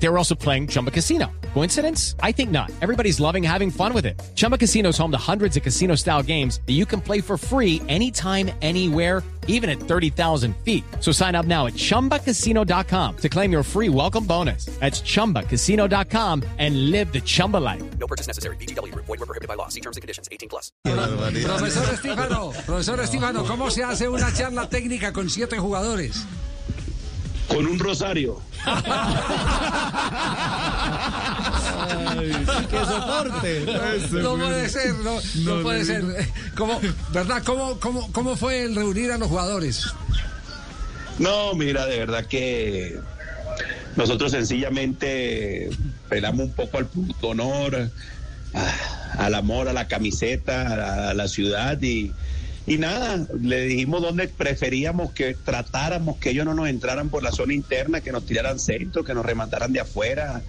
They were also playing Chumba Casino. Coincidence? I think not. Everybody's loving having fun with it. Chumba Casino is home to hundreds of casino style games that you can play for free anytime, anywhere, even at 30,000 feet. So sign up now at chumbacasino.com to claim your free welcome bonus. That's chumbacasino.com and live the Chumba life. No purchase necessary. BGW. Void were prohibited by law. See terms and conditions. 18 plus. Profesor Estífano, profesor Estífano, ¿cómo se hace una charla técnica con siete jugadores? Con un rosario. ¡Qué soporte! No puede ser, no, no puede ser. ¿Cómo, ¿Verdad? ¿Cómo, cómo, ¿Cómo fue el reunir a los jugadores? No, mira, de verdad que nosotros sencillamente pelamos un poco al punto honor, a- al amor, a la camiseta, a la ciudad y, y nada, le dijimos dónde preferíamos que tratáramos que ellos no nos entraran por la zona interna, que nos tiraran centro, que nos remataran de afuera,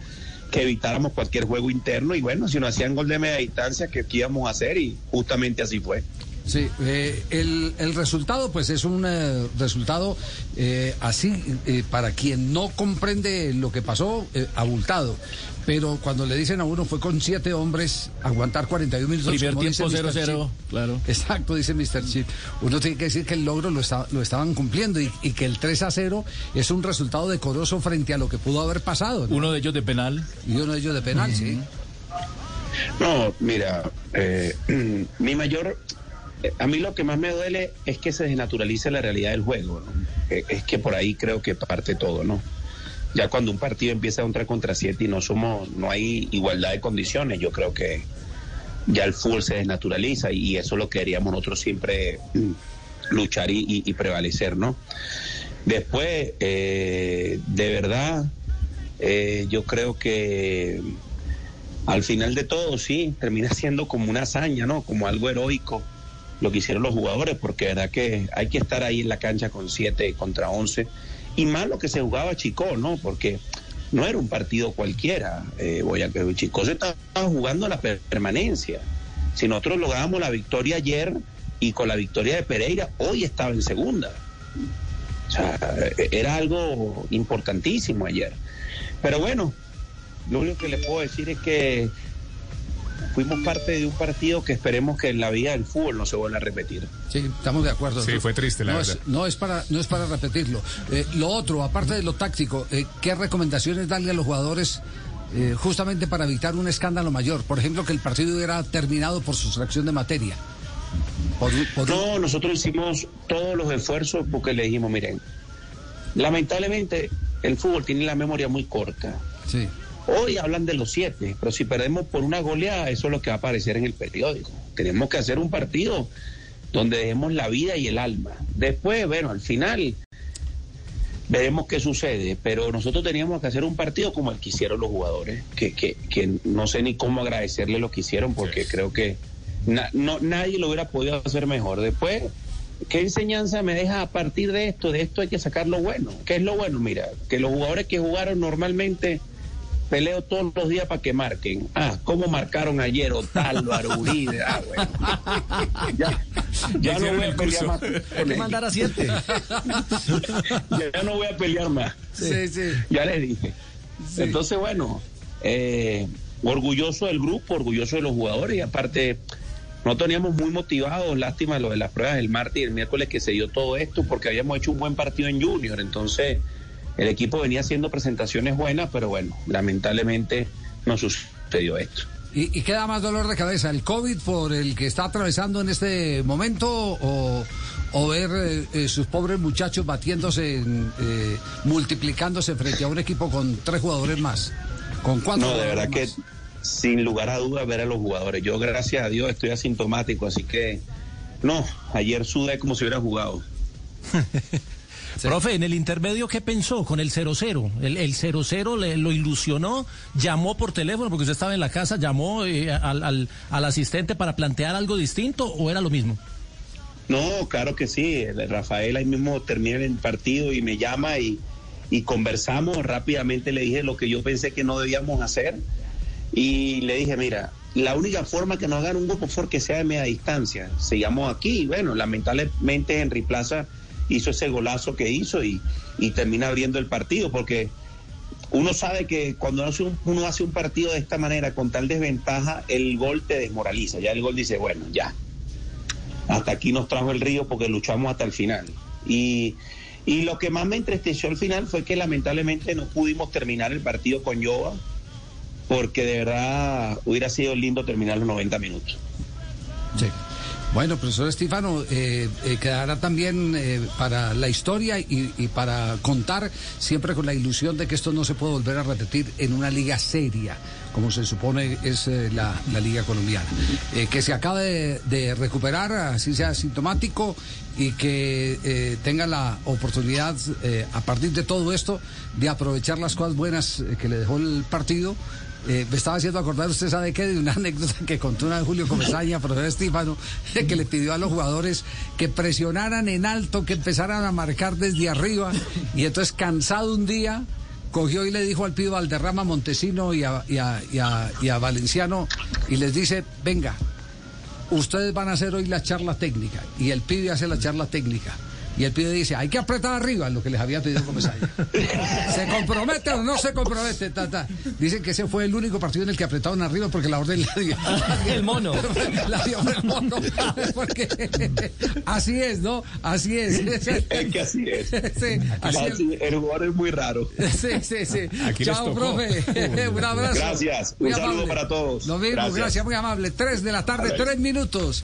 que evitáramos cualquier juego interno y bueno, si nos hacían gol de media distancia, qué íbamos a hacer? Y justamente así fue. Sí, eh, el, el resultado pues es un eh, resultado eh, así, eh, para quien no comprende lo que pasó, eh, abultado. Pero cuando le dicen a uno fue con siete hombres aguantar 41 minutos. Primer tiempo Mr. 0-0, Chip. claro. Exacto, dice Mr. Chip. Uno tiene que decir que el logro lo, está- lo estaban cumpliendo y, y que el 3 a 0 es un resultado decoroso frente a lo que pudo haber pasado. ¿no? Uno de ellos de penal. Y uno de ellos de penal, sí. No, mira, eh, mi mayor, a mí lo que más me duele es que se desnaturalice la realidad del juego, ¿no? Eh, es que por ahí creo que parte todo, ¿no? Ya cuando un partido empieza un 3 contra 7 y no somos, no hay igualdad de condiciones, yo creo que ya el fútbol se desnaturaliza y eso es lo que queríamos nosotros siempre mm, luchar y prevalecer, ¿no? Después, eh, de verdad, eh, yo creo que al final de todo, sí, termina siendo como una hazaña, ¿no? Como algo heroico lo que hicieron los jugadores, porque verdad que hay que estar ahí en la cancha con 7 contra 11. Y más lo que se jugaba Chico, ¿no? Porque no era un partido cualquiera. Eh, Boyacá- Chico se estaba jugando la per- permanencia. Si nosotros lográbamos la victoria ayer y con la victoria de Pereira, hoy estaba en segunda. O sea, era algo importantísimo ayer. Pero bueno, lo único que le puedo decir es que fuimos parte de un partido que esperemos que en la vida del fútbol no se vuelva a repetir. Sí, estamos de acuerdo. Sí, fue triste, la no verdad. Es, no, es para, no es para repetirlo. Eh, lo otro, aparte de lo táctico, eh, ¿qué recomendaciones darle a los jugadores eh, justamente para evitar un escándalo mayor? Por ejemplo, que el partido hubiera terminado por sustracción de materia. Por, por No, nosotros hicimos todos los esfuerzos porque le dijimos, miren, lamentablemente el fútbol tiene la memoria muy corta. sí. Hoy hablan de los siete, pero si perdemos por una goleada, eso es lo que va a aparecer en el periódico. Tenemos que hacer un partido donde dejemos la vida y el alma. Después, bueno, al final veremos qué sucede, pero nosotros teníamos que hacer un partido como el que hicieron los jugadores, que, que, que no sé ni cómo agradecerle lo que hicieron, porque creo que na- no, nadie lo hubiera podido hacer mejor. Después, ¿qué enseñanza me deja a partir de esto? De esto hay que sacar lo bueno. ¿Qué es lo bueno? Mira, que los jugadores que jugaron normalmente peleo todos los días para que marquen. Ah, ¿cómo marcaron ayer Otálvaro, Uribe? Ah, bueno. Ya, ya no voy a el pelear más. Hay que mandar a siete. Ya no voy a pelear más. Sí, sí. Ya les dije. Entonces, bueno, eh, orgulloso del grupo, orgulloso de los jugadores y aparte, no teníamos muy motivados, lástima lo de las pruebas del martes y el miércoles que se dio todo esto porque habíamos hecho un buen partido en Junior, entonces el equipo venía haciendo presentaciones buenas, pero bueno, lamentablemente no sucedió esto. ¿Y, y qué da más dolor de cabeza? ¿El COVID por el que está atravesando en este momento o, o ver eh, eh, sus pobres muchachos batiéndose, en, eh, multiplicándose frente a un equipo con tres jugadores más? ¿Con cuatro No, de verdad que sin lugar a dudas ver a los jugadores. Yo, gracias a Dios, estoy asintomático, así que no, ayer sudé como si hubiera jugado. Profe, en el intermedio, ¿qué pensó con el 0-0? El, el 0-0 le, lo ilusionó, llamó por teléfono, porque usted estaba en la casa, llamó eh, al, al, al asistente para plantear algo distinto o era lo mismo? No, claro que sí. El- Rafael ahí mismo termina el partido y me llama y, y conversamos. Rápidamente le dije lo que yo pensé que no debíamos hacer. Y le dije, mira, la única forma que nos hagan un grupo fue que sea de media distancia. Seguimos aquí y bueno, lamentablemente Henry Plaza hizo ese golazo que hizo y, termina abriendo el partido porque uno sabe que cuando uno hace un partido de esta manera, con tal desventaja, el gol te desmoraliza. Ya el gol dice, bueno, ya, hasta aquí nos trajo el río porque luchamos hasta el final. Y, y lo que más me entristeció al final fue que lamentablemente no pudimos terminar el partido con Yoba, porque de verdad hubiera sido lindo terminar los 90 minutos. Sí. Bueno, profesor Estifano, eh, eh, quedará también eh, para la historia y, y, para contar siempre con la ilusión de que esto no se puede volver a repetir en una liga seria, como se supone es eh, la, la, liga colombiana. Eh, que se acabe de, de, recuperar, así sea sintomático, y que tenga la oportunidad, a partir de todo esto, de aprovechar las cosas buenas que le dejó el partido eh, me estaba haciendo acordar, usted sabe qué, de una anécdota que contó una de Julio Comesaña, profesor Estífano, que le pidió a los jugadores que presionaran en alto, que empezaran a marcar desde arriba, y entonces cansado un día, cogió y le dijo al pido Valderrama, Montesino y a, a, a, y a Valenciano, y les dice, venga, ustedes van a hacer hoy la charla técnica, y el pibe hace la charla técnica. Y el pibe dice, hay que apretar arriba, lo que les había pedido Comesaña. ¿Se compromete o no se compromete? Ta, Dicen que ese fue el único partido en el que apretaron arriba porque la orden la dio. el mono. La dio el mono. Porque así es, ¿no? Así es. Es que así es. Sí, así así, el jugador es muy raro. Sí, sí, sí. Aquí Chao, profe. Un abrazo. Gracias. Un saludo amable. para todos. Lo mismo, gracias. gracias. Muy amable. Tres de la tarde, tres minutos.